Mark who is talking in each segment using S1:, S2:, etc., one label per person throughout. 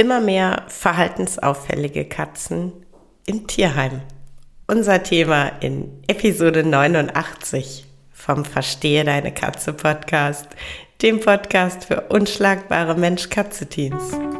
S1: immer mehr verhaltensauffällige Katzen im Tierheim. Unser Thema in Episode 89 vom Verstehe deine Katze Podcast, dem Podcast für unschlagbare Mensch-Katze-Teams.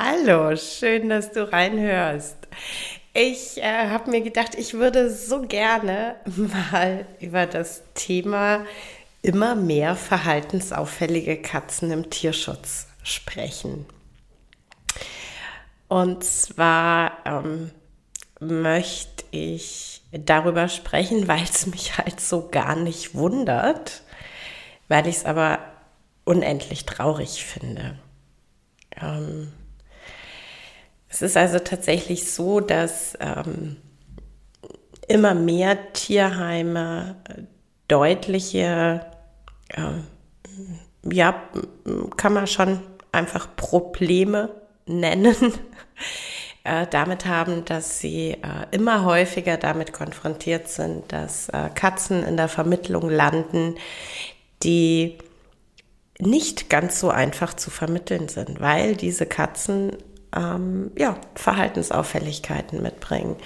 S1: Hallo, schön, dass du reinhörst. Ich äh, habe mir gedacht, ich würde so gerne mal über das Thema immer mehr verhaltensauffällige Katzen im Tierschutz sprechen. Und zwar ähm, möchte ich darüber sprechen, weil es mich halt so gar nicht wundert, weil ich es aber unendlich traurig finde. Ähm, es ist also tatsächlich so, dass ähm, immer mehr Tierheime deutliche, äh, ja, kann man schon einfach Probleme nennen, äh, damit haben, dass sie äh, immer häufiger damit konfrontiert sind, dass äh, Katzen in der Vermittlung landen, die nicht ganz so einfach zu vermitteln sind, weil diese Katzen ähm, ja, Verhaltensauffälligkeiten mitbringen.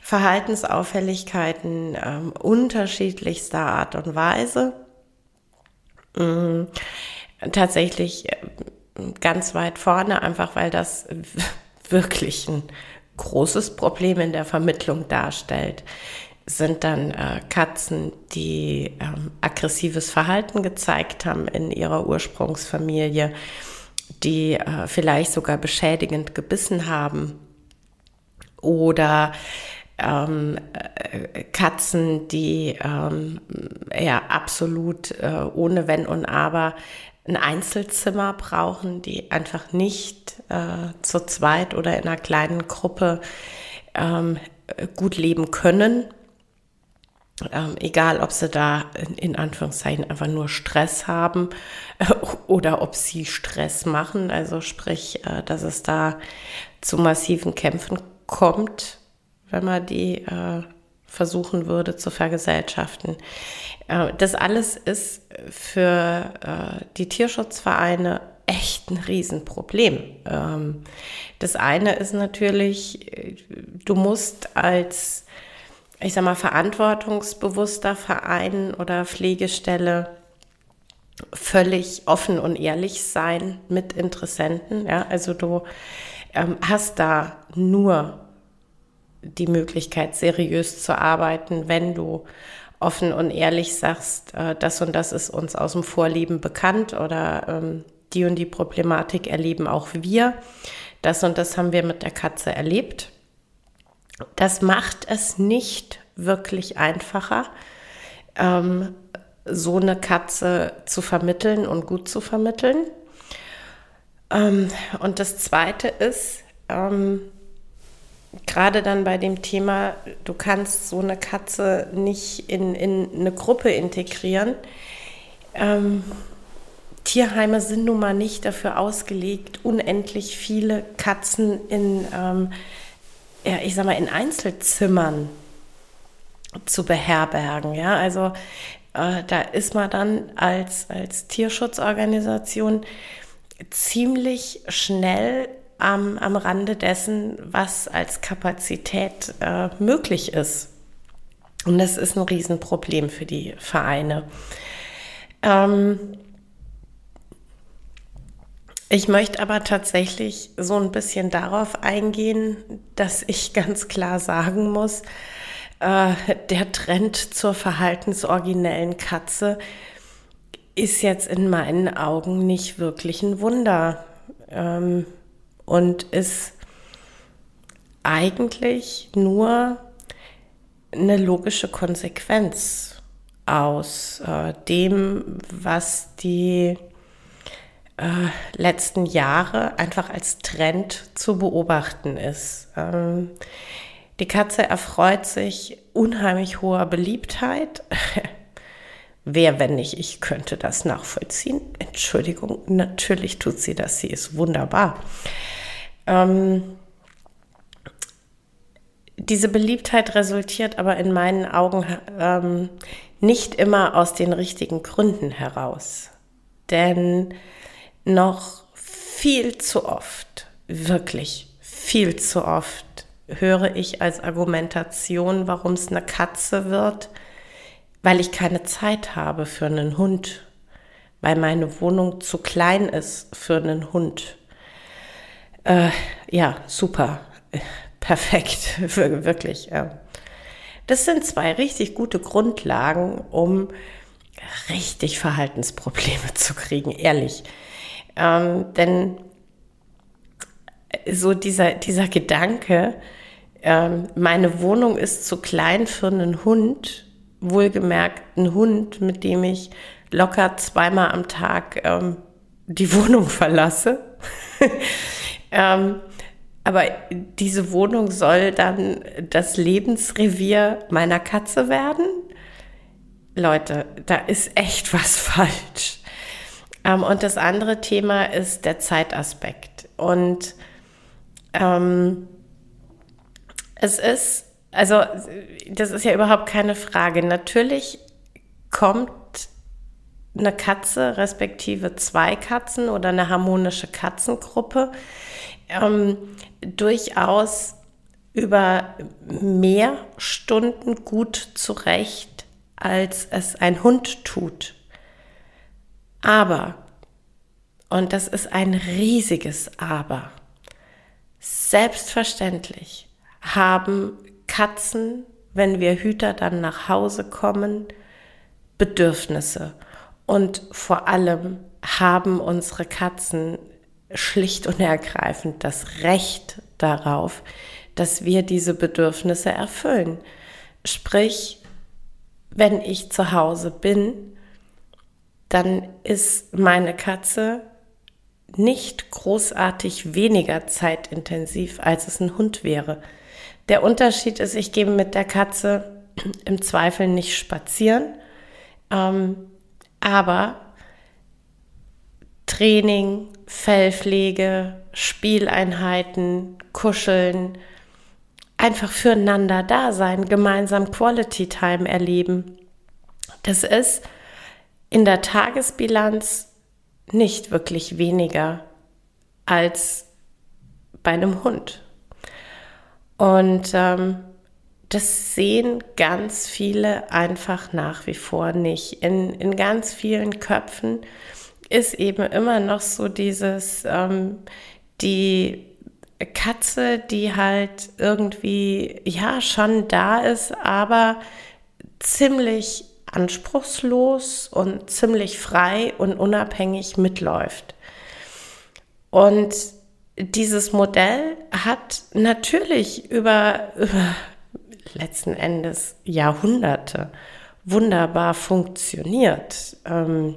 S1: Verhaltensauffälligkeiten ähm, unterschiedlichster Art und Weise. Ähm, tatsächlich ganz weit vorne, einfach weil das wirklich ein großes Problem in der Vermittlung darstellt, sind dann äh, Katzen, die ähm, aggressives Verhalten gezeigt haben in ihrer Ursprungsfamilie die äh, vielleicht sogar beschädigend gebissen haben oder ähm, äh, Katzen, die ähm, ja absolut äh, ohne Wenn und Aber ein Einzelzimmer brauchen, die einfach nicht äh, zu zweit oder in einer kleinen Gruppe ähm, gut leben können ähm, egal, ob sie da in, in, Anführungszeichen einfach nur Stress haben äh, oder ob sie Stress machen, also sprich, äh, dass es da zu massiven Kämpfen kommt, wenn man die äh, versuchen würde zu vergesellschaften. Äh, das alles ist für äh, die Tierschutzvereine echt ein Riesenproblem. Ähm, das eine ist natürlich, äh, du musst als ich sag mal, verantwortungsbewusster Verein oder Pflegestelle völlig offen und ehrlich sein mit Interessenten. Ja? Also du ähm, hast da nur die Möglichkeit, seriös zu arbeiten, wenn du offen und ehrlich sagst, äh, das und das ist uns aus dem Vorleben bekannt oder ähm, die und die Problematik erleben auch wir. Das und das haben wir mit der Katze erlebt. Das macht es nicht wirklich einfacher, ähm, so eine Katze zu vermitteln und gut zu vermitteln. Ähm, und das Zweite ist, ähm, gerade dann bei dem Thema, du kannst so eine Katze nicht in, in eine Gruppe integrieren. Ähm, Tierheime sind nun mal nicht dafür ausgelegt, unendlich viele Katzen in ähm, ja, ich sag mal, in Einzelzimmern zu beherbergen. Ja, also äh, da ist man dann als, als Tierschutzorganisation ziemlich schnell am, am Rande dessen, was als Kapazität äh, möglich ist. Und das ist ein Riesenproblem für die Vereine. Ähm, Ich möchte aber tatsächlich so ein bisschen darauf eingehen, dass ich ganz klar sagen muss, äh, der Trend zur verhaltensoriginellen Katze ist jetzt in meinen Augen nicht wirklich ein Wunder ähm, und ist eigentlich nur eine logische Konsequenz aus äh, dem, was die äh, letzten Jahre einfach als Trend zu beobachten ist. Ähm, die Katze erfreut sich unheimlich hoher Beliebtheit. Wer, wenn nicht ich, könnte das nachvollziehen? Entschuldigung, natürlich tut sie das. Sie ist wunderbar. Ähm, diese Beliebtheit resultiert aber in meinen Augen ähm, nicht immer aus den richtigen Gründen heraus. Denn noch viel zu oft, wirklich viel zu oft höre ich als Argumentation, warum es eine Katze wird, weil ich keine Zeit habe für einen Hund, weil meine Wohnung zu klein ist für einen Hund. Äh, ja, super, perfekt, wirklich. Das sind zwei richtig gute Grundlagen, um richtig Verhaltensprobleme zu kriegen, ehrlich. Ähm, denn so dieser, dieser Gedanke, ähm, meine Wohnung ist zu klein für einen Hund, wohlgemerkt ein Hund, mit dem ich locker zweimal am Tag ähm, die Wohnung verlasse. ähm, aber diese Wohnung soll dann das Lebensrevier meiner Katze werden? Leute, da ist echt was falsch. Ähm, und das andere Thema ist der Zeitaspekt. Und ähm, es ist, also das ist ja überhaupt keine Frage. Natürlich kommt eine Katze, respektive zwei Katzen oder eine harmonische Katzengruppe ähm, durchaus über mehr Stunden gut zurecht, als es ein Hund tut. Aber, und das ist ein riesiges Aber, selbstverständlich haben Katzen, wenn wir Hüter dann nach Hause kommen, Bedürfnisse. Und vor allem haben unsere Katzen schlicht und ergreifend das Recht darauf, dass wir diese Bedürfnisse erfüllen. Sprich, wenn ich zu Hause bin, dann ist meine Katze nicht großartig weniger zeitintensiv, als es ein Hund wäre. Der Unterschied ist, ich gehe mit der Katze im Zweifel nicht spazieren, ähm, aber Training, Fellpflege, Spieleinheiten, Kuscheln, einfach füreinander da sein, gemeinsam Quality Time erleben. Das ist in der Tagesbilanz nicht wirklich weniger als bei einem Hund. Und ähm, das sehen ganz viele einfach nach wie vor nicht. In, in ganz vielen Köpfen ist eben immer noch so dieses, ähm, die Katze, die halt irgendwie, ja, schon da ist, aber ziemlich anspruchslos und ziemlich frei und unabhängig mitläuft. Und dieses Modell hat natürlich über, über letzten Endes Jahrhunderte wunderbar funktioniert. Ähm,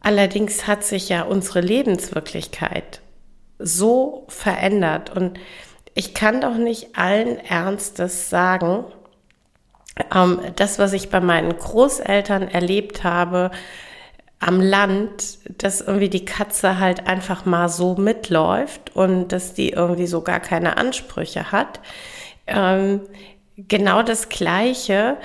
S1: allerdings hat sich ja unsere Lebenswirklichkeit so verändert und ich kann doch nicht allen Ernstes sagen, ähm, das, was ich bei meinen Großeltern erlebt habe, am Land, dass irgendwie die Katze halt einfach mal so mitläuft und dass die irgendwie so gar keine Ansprüche hat. Ähm, genau das Gleiche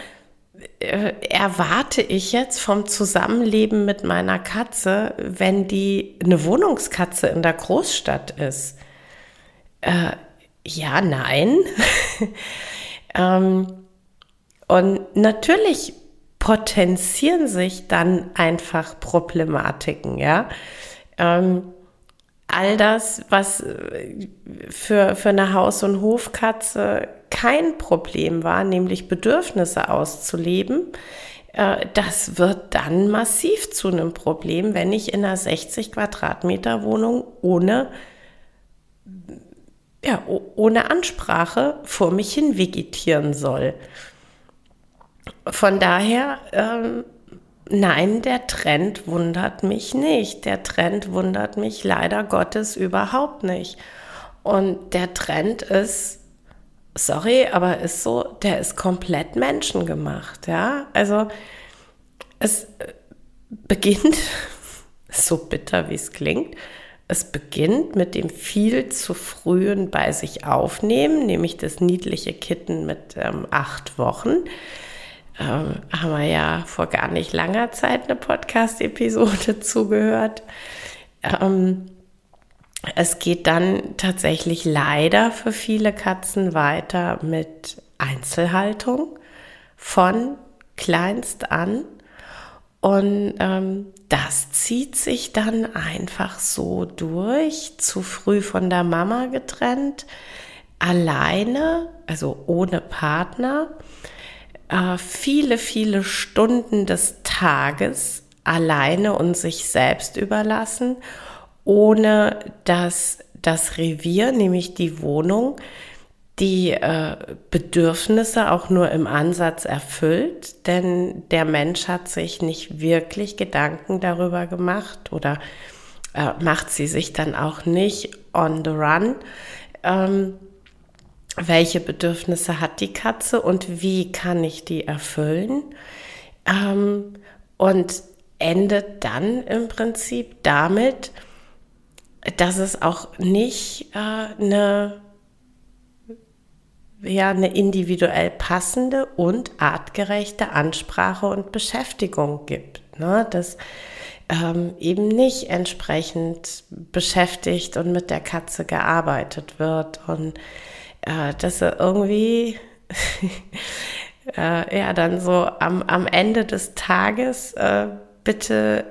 S1: äh, erwarte ich jetzt vom Zusammenleben mit meiner Katze, wenn die eine Wohnungskatze in der Großstadt ist. Äh, ja, nein. ähm, und natürlich potenzieren sich dann einfach Problematiken, ja. Ähm, all das, was äh, für, für eine Haus- und Hofkatze kein Problem war, nämlich Bedürfnisse auszuleben, äh, das wird dann massiv zu einem Problem, wenn ich in einer 60 Quadratmeter Wohnung ohne, ja, ohne Ansprache vor mich hin vegetieren soll. Von daher, ähm, nein, der Trend wundert mich nicht. Der Trend wundert mich leider Gottes überhaupt nicht. Und der Trend ist, sorry, aber ist so, der ist komplett menschengemacht, ja. Also es beginnt, so bitter wie es klingt, es beginnt mit dem viel zu frühen bei sich aufnehmen, nämlich das niedliche Kitten mit ähm, acht Wochen. Ähm, haben wir ja vor gar nicht langer Zeit eine Podcast-Episode zugehört. Ähm, es geht dann tatsächlich leider für viele Katzen weiter mit Einzelhaltung von kleinst an. Und ähm, das zieht sich dann einfach so durch, zu früh von der Mama getrennt, alleine, also ohne Partner, äh, viele, viele Stunden des Tages alleine und sich selbst überlassen ohne dass das Revier, nämlich die Wohnung, die äh, Bedürfnisse auch nur im Ansatz erfüllt, denn der Mensch hat sich nicht wirklich Gedanken darüber gemacht oder äh, macht sie sich dann auch nicht on the run. Ähm, welche Bedürfnisse hat die Katze und wie kann ich die erfüllen? Ähm, und endet dann im Prinzip damit, dass es auch nicht äh, eine, ja, eine individuell passende und artgerechte Ansprache und Beschäftigung gibt. Ne? Dass ähm, eben nicht entsprechend beschäftigt und mit der Katze gearbeitet wird und äh, dass er irgendwie äh, ja dann so am, am Ende des Tages äh, bitte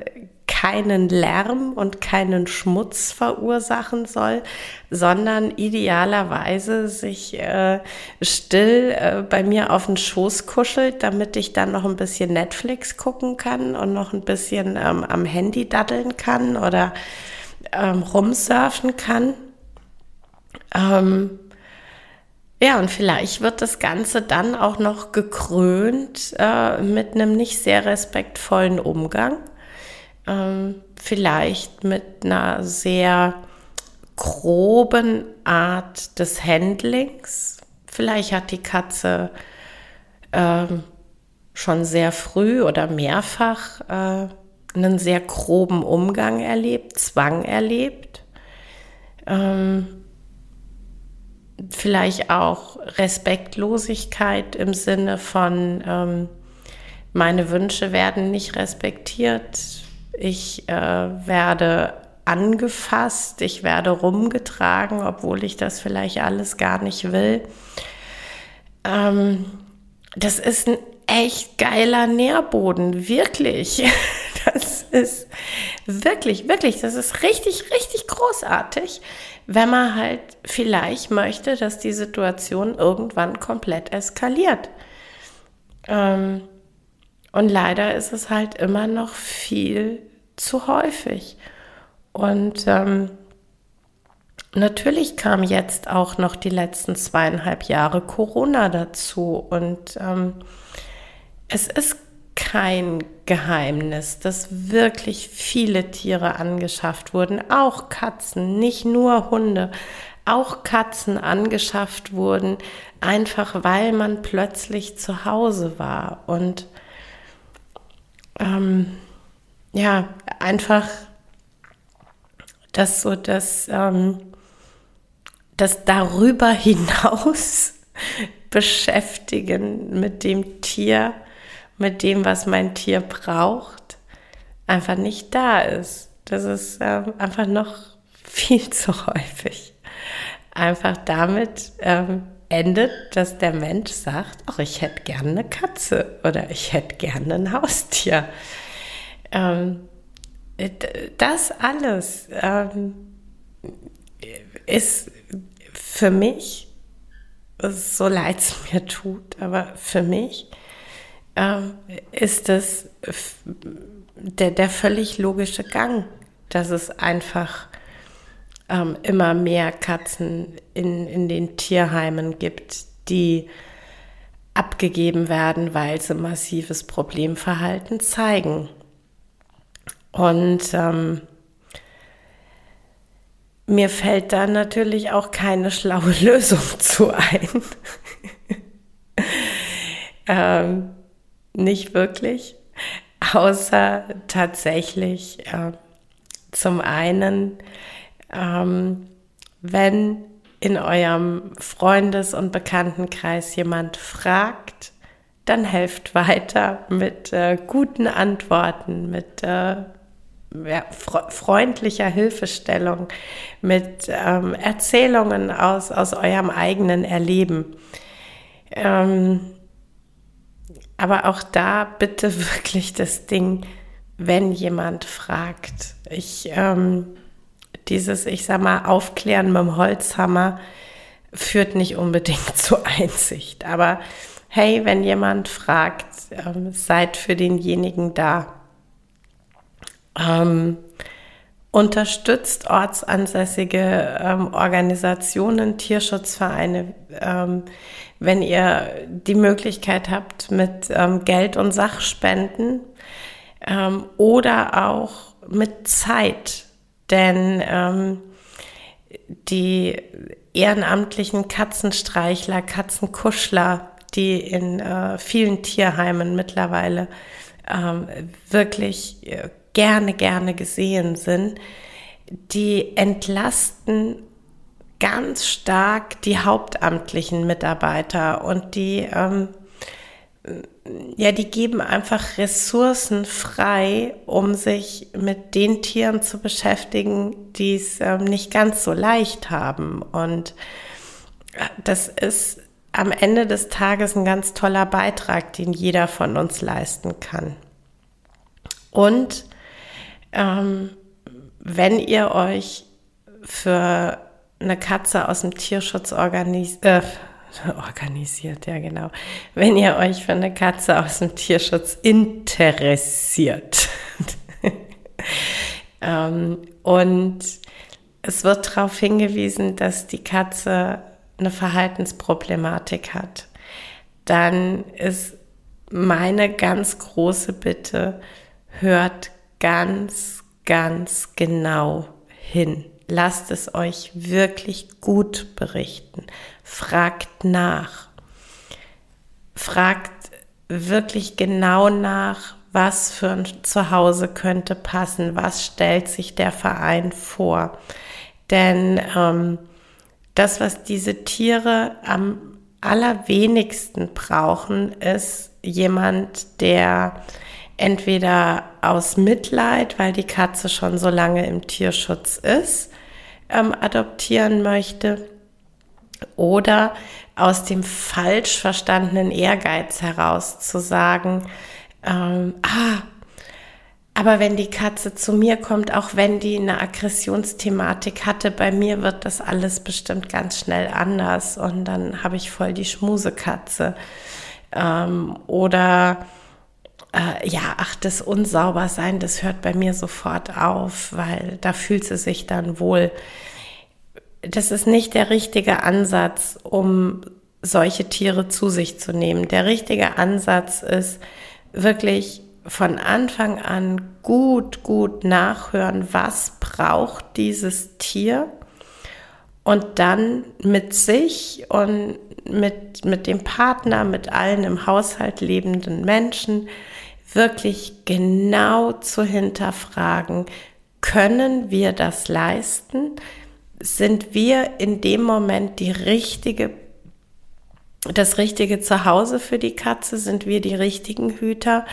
S1: keinen Lärm und keinen Schmutz verursachen soll, sondern idealerweise sich äh, still äh, bei mir auf den Schoß kuschelt, damit ich dann noch ein bisschen Netflix gucken kann und noch ein bisschen ähm, am Handy daddeln kann oder ähm, rumsurfen kann. Ähm, ja, und vielleicht wird das Ganze dann auch noch gekrönt äh, mit einem nicht sehr respektvollen Umgang ähm, vielleicht mit einer sehr groben Art des Handlings. Vielleicht hat die Katze ähm, schon sehr früh oder mehrfach äh, einen sehr groben Umgang erlebt, Zwang erlebt. Ähm, vielleicht auch Respektlosigkeit im Sinne von, ähm, meine Wünsche werden nicht respektiert, ich äh, werde angefasst, ich werde rumgetragen, obwohl ich das vielleicht alles gar nicht will. Ähm, das ist ein echt geiler Nährboden, wirklich. Das ist wirklich, wirklich, das ist richtig, richtig großartig, wenn man halt vielleicht möchte, dass die Situation irgendwann komplett eskaliert. Ähm, und leider ist es halt immer noch viel zu häufig. Und ähm, natürlich kam jetzt auch noch die letzten zweieinhalb Jahre Corona dazu. Und ähm, es ist kein Geheimnis, dass wirklich viele Tiere angeschafft wurden, auch Katzen, nicht nur Hunde, auch Katzen angeschafft wurden, einfach weil man plötzlich zu Hause war. Und ähm, ja, einfach das so das, ähm, das darüber hinaus beschäftigen mit dem Tier, mit dem, was mein Tier braucht, einfach nicht da ist. Das ist ähm, einfach noch viel zu häufig. Einfach damit ähm, endet, dass der Mensch sagt, ach, ich hätte gerne eine Katze oder ich hätte gerne ein Haustier. Ähm, das alles ähm, ist für mich, so leid es mir tut, aber für mich ähm, ist das der, der völlig logische Gang, dass es einfach ähm, immer mehr Katzen in, in den Tierheimen gibt, die abgegeben werden, weil sie massives Problemverhalten zeigen. Und ähm, mir fällt da natürlich auch keine schlaue Lösung zu ein. ähm, nicht wirklich, außer tatsächlich äh, zum einen, ähm, wenn in eurem Freundes- und Bekanntenkreis jemand fragt, dann helft weiter mit äh, guten Antworten, mit äh, ja, freundlicher Hilfestellung, mit ähm, Erzählungen aus, aus eurem eigenen Erleben. Ähm, aber auch da bitte wirklich das Ding, wenn jemand fragt. Ich, ähm, dieses, ich sag mal, Aufklären mit dem Holzhammer führt nicht unbedingt zu Einsicht. Aber hey, wenn jemand fragt, ähm, seid für denjenigen da. Ähm, unterstützt ortsansässige ähm, Organisationen, Tierschutzvereine, ähm, wenn ihr die Möglichkeit habt mit ähm, Geld und Sachspenden ähm, oder auch mit Zeit. Denn ähm, die ehrenamtlichen Katzenstreichler, Katzenkuschler, die in äh, vielen Tierheimen mittlerweile ähm, wirklich äh, gerne, gerne gesehen sind, die entlasten ganz stark die hauptamtlichen Mitarbeiter und die, ähm, ja, die geben einfach Ressourcen frei, um sich mit den Tieren zu beschäftigen, die es ähm, nicht ganz so leicht haben. Und äh, das ist am Ende des Tages ein ganz toller Beitrag, den jeder von uns leisten kann. Und ähm, wenn ihr euch für eine Katze aus dem Tierschutz organis äh, organisiert, ja genau, wenn ihr euch für eine Katze aus dem Tierschutz interessiert. Ähm, und es wird darauf hingewiesen, dass die Katze eine Verhaltensproblematik hat, dann ist meine ganz große Bitte, hört ganz, ganz genau hin. Lasst es euch wirklich gut berichten. Fragt nach. Fragt wirklich genau nach, was für ein Zuhause könnte passen, was stellt sich der Verein vor. Denn ähm, das, was diese Tiere am allerwenigsten brauchen, ist jemand, der entweder aus Mitleid, weil die Katze schon so lange im Tierschutz ist, ähm, adoptieren möchte, oder aus dem falsch verstandenen Ehrgeiz heraus zu sagen, ähm, ah, aber wenn die Katze zu mir kommt, auch wenn die eine Aggressionsthematik hatte, bei mir wird das alles bestimmt ganz schnell anders und dann habe ich voll die Schmusekatze. Ähm, oder äh, ja, ach, das Unsaubersein, das hört bei mir sofort auf, weil da fühlt sie sich dann wohl. Das ist nicht der richtige Ansatz, um solche Tiere zu sich zu nehmen. Der richtige Ansatz ist wirklich von Anfang an gut, gut nachhören, was braucht dieses Tier und dann mit sich und mit, mit dem Partner, mit allen im Haushalt lebenden Menschen wirklich genau zu hinterfragen, können wir das leisten? Sind wir in dem Moment die richtige das richtige Zuhause für die Katze? Sind wir die richtigen Hüter?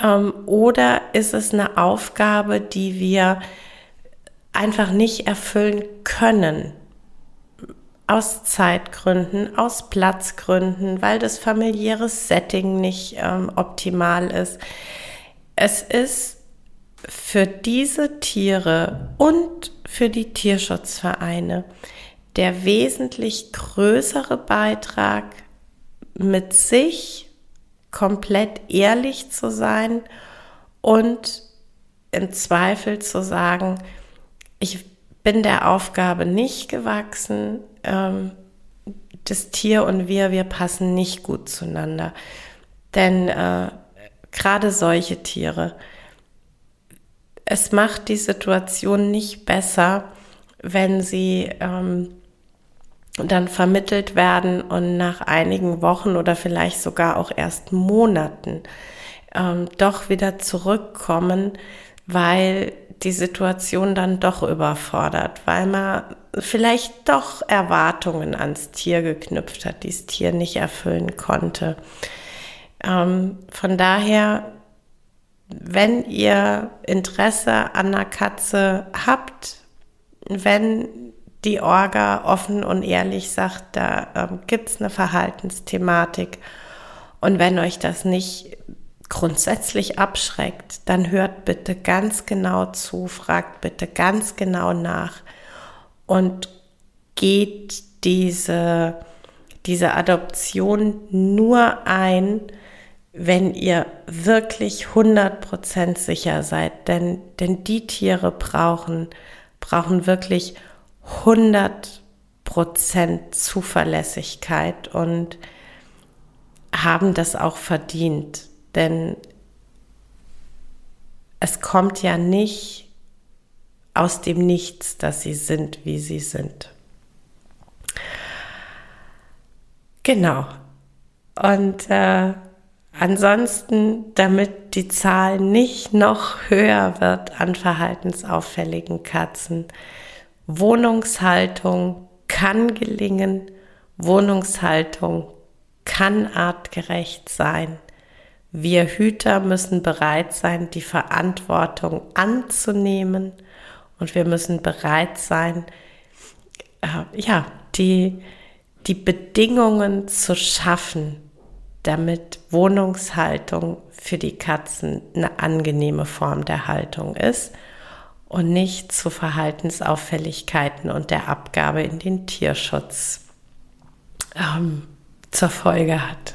S1: Ähm, oder ist es eine Aufgabe, die wir einfach nicht erfüllen können? Aus Zeitgründen, aus Platzgründen, weil das familiäre Setting nicht ähm, optimal ist. Es ist für diese Tiere und für die Tierschutzvereine der wesentlich größere Beitrag, mit sich komplett ehrlich zu sein und im Zweifel zu sagen, ich bin der Aufgabe nicht gewachsen, ähm, das Tier und wir, wir passen nicht gut zueinander. Denn äh, gerade solche Tiere, es macht die Situation nicht besser, wenn sie ähm, dann vermittelt werden und nach einigen Wochen oder vielleicht sogar auch erst Monaten ähm, doch wieder zurückkommen, weil die Situation dann doch überfordert, weil man vielleicht doch Erwartungen ans Tier geknüpft hat, die das Tier nicht erfüllen konnte. Ähm, von daher, wenn ihr Interesse an einer Katze habt, wenn die Orga offen und ehrlich sagt, da ähm, gibt es eine Verhaltensthematik und wenn euch das nicht grundsätzlich abschreckt, dann hört bitte ganz genau zu, fragt bitte ganz genau nach und geht diese, diese Adoption nur ein, wenn ihr wirklich 100% sicher seid. Denn, denn die Tiere brauchen, brauchen wirklich 100% Zuverlässigkeit und haben das auch verdient. Denn es kommt ja nicht aus dem Nichts, dass sie sind, wie sie sind. Genau. Und äh, ansonsten, damit die Zahl nicht noch höher wird an verhaltensauffälligen Katzen, Wohnungshaltung kann gelingen, Wohnungshaltung kann artgerecht sein. Wir Hüter müssen bereit sein, die Verantwortung anzunehmen und wir müssen bereit sein, äh, ja, die, die Bedingungen zu schaffen, damit Wohnungshaltung für die Katzen eine angenehme Form der Haltung ist und nicht zu Verhaltensauffälligkeiten und der Abgabe in den Tierschutz ähm, zur Folge hat.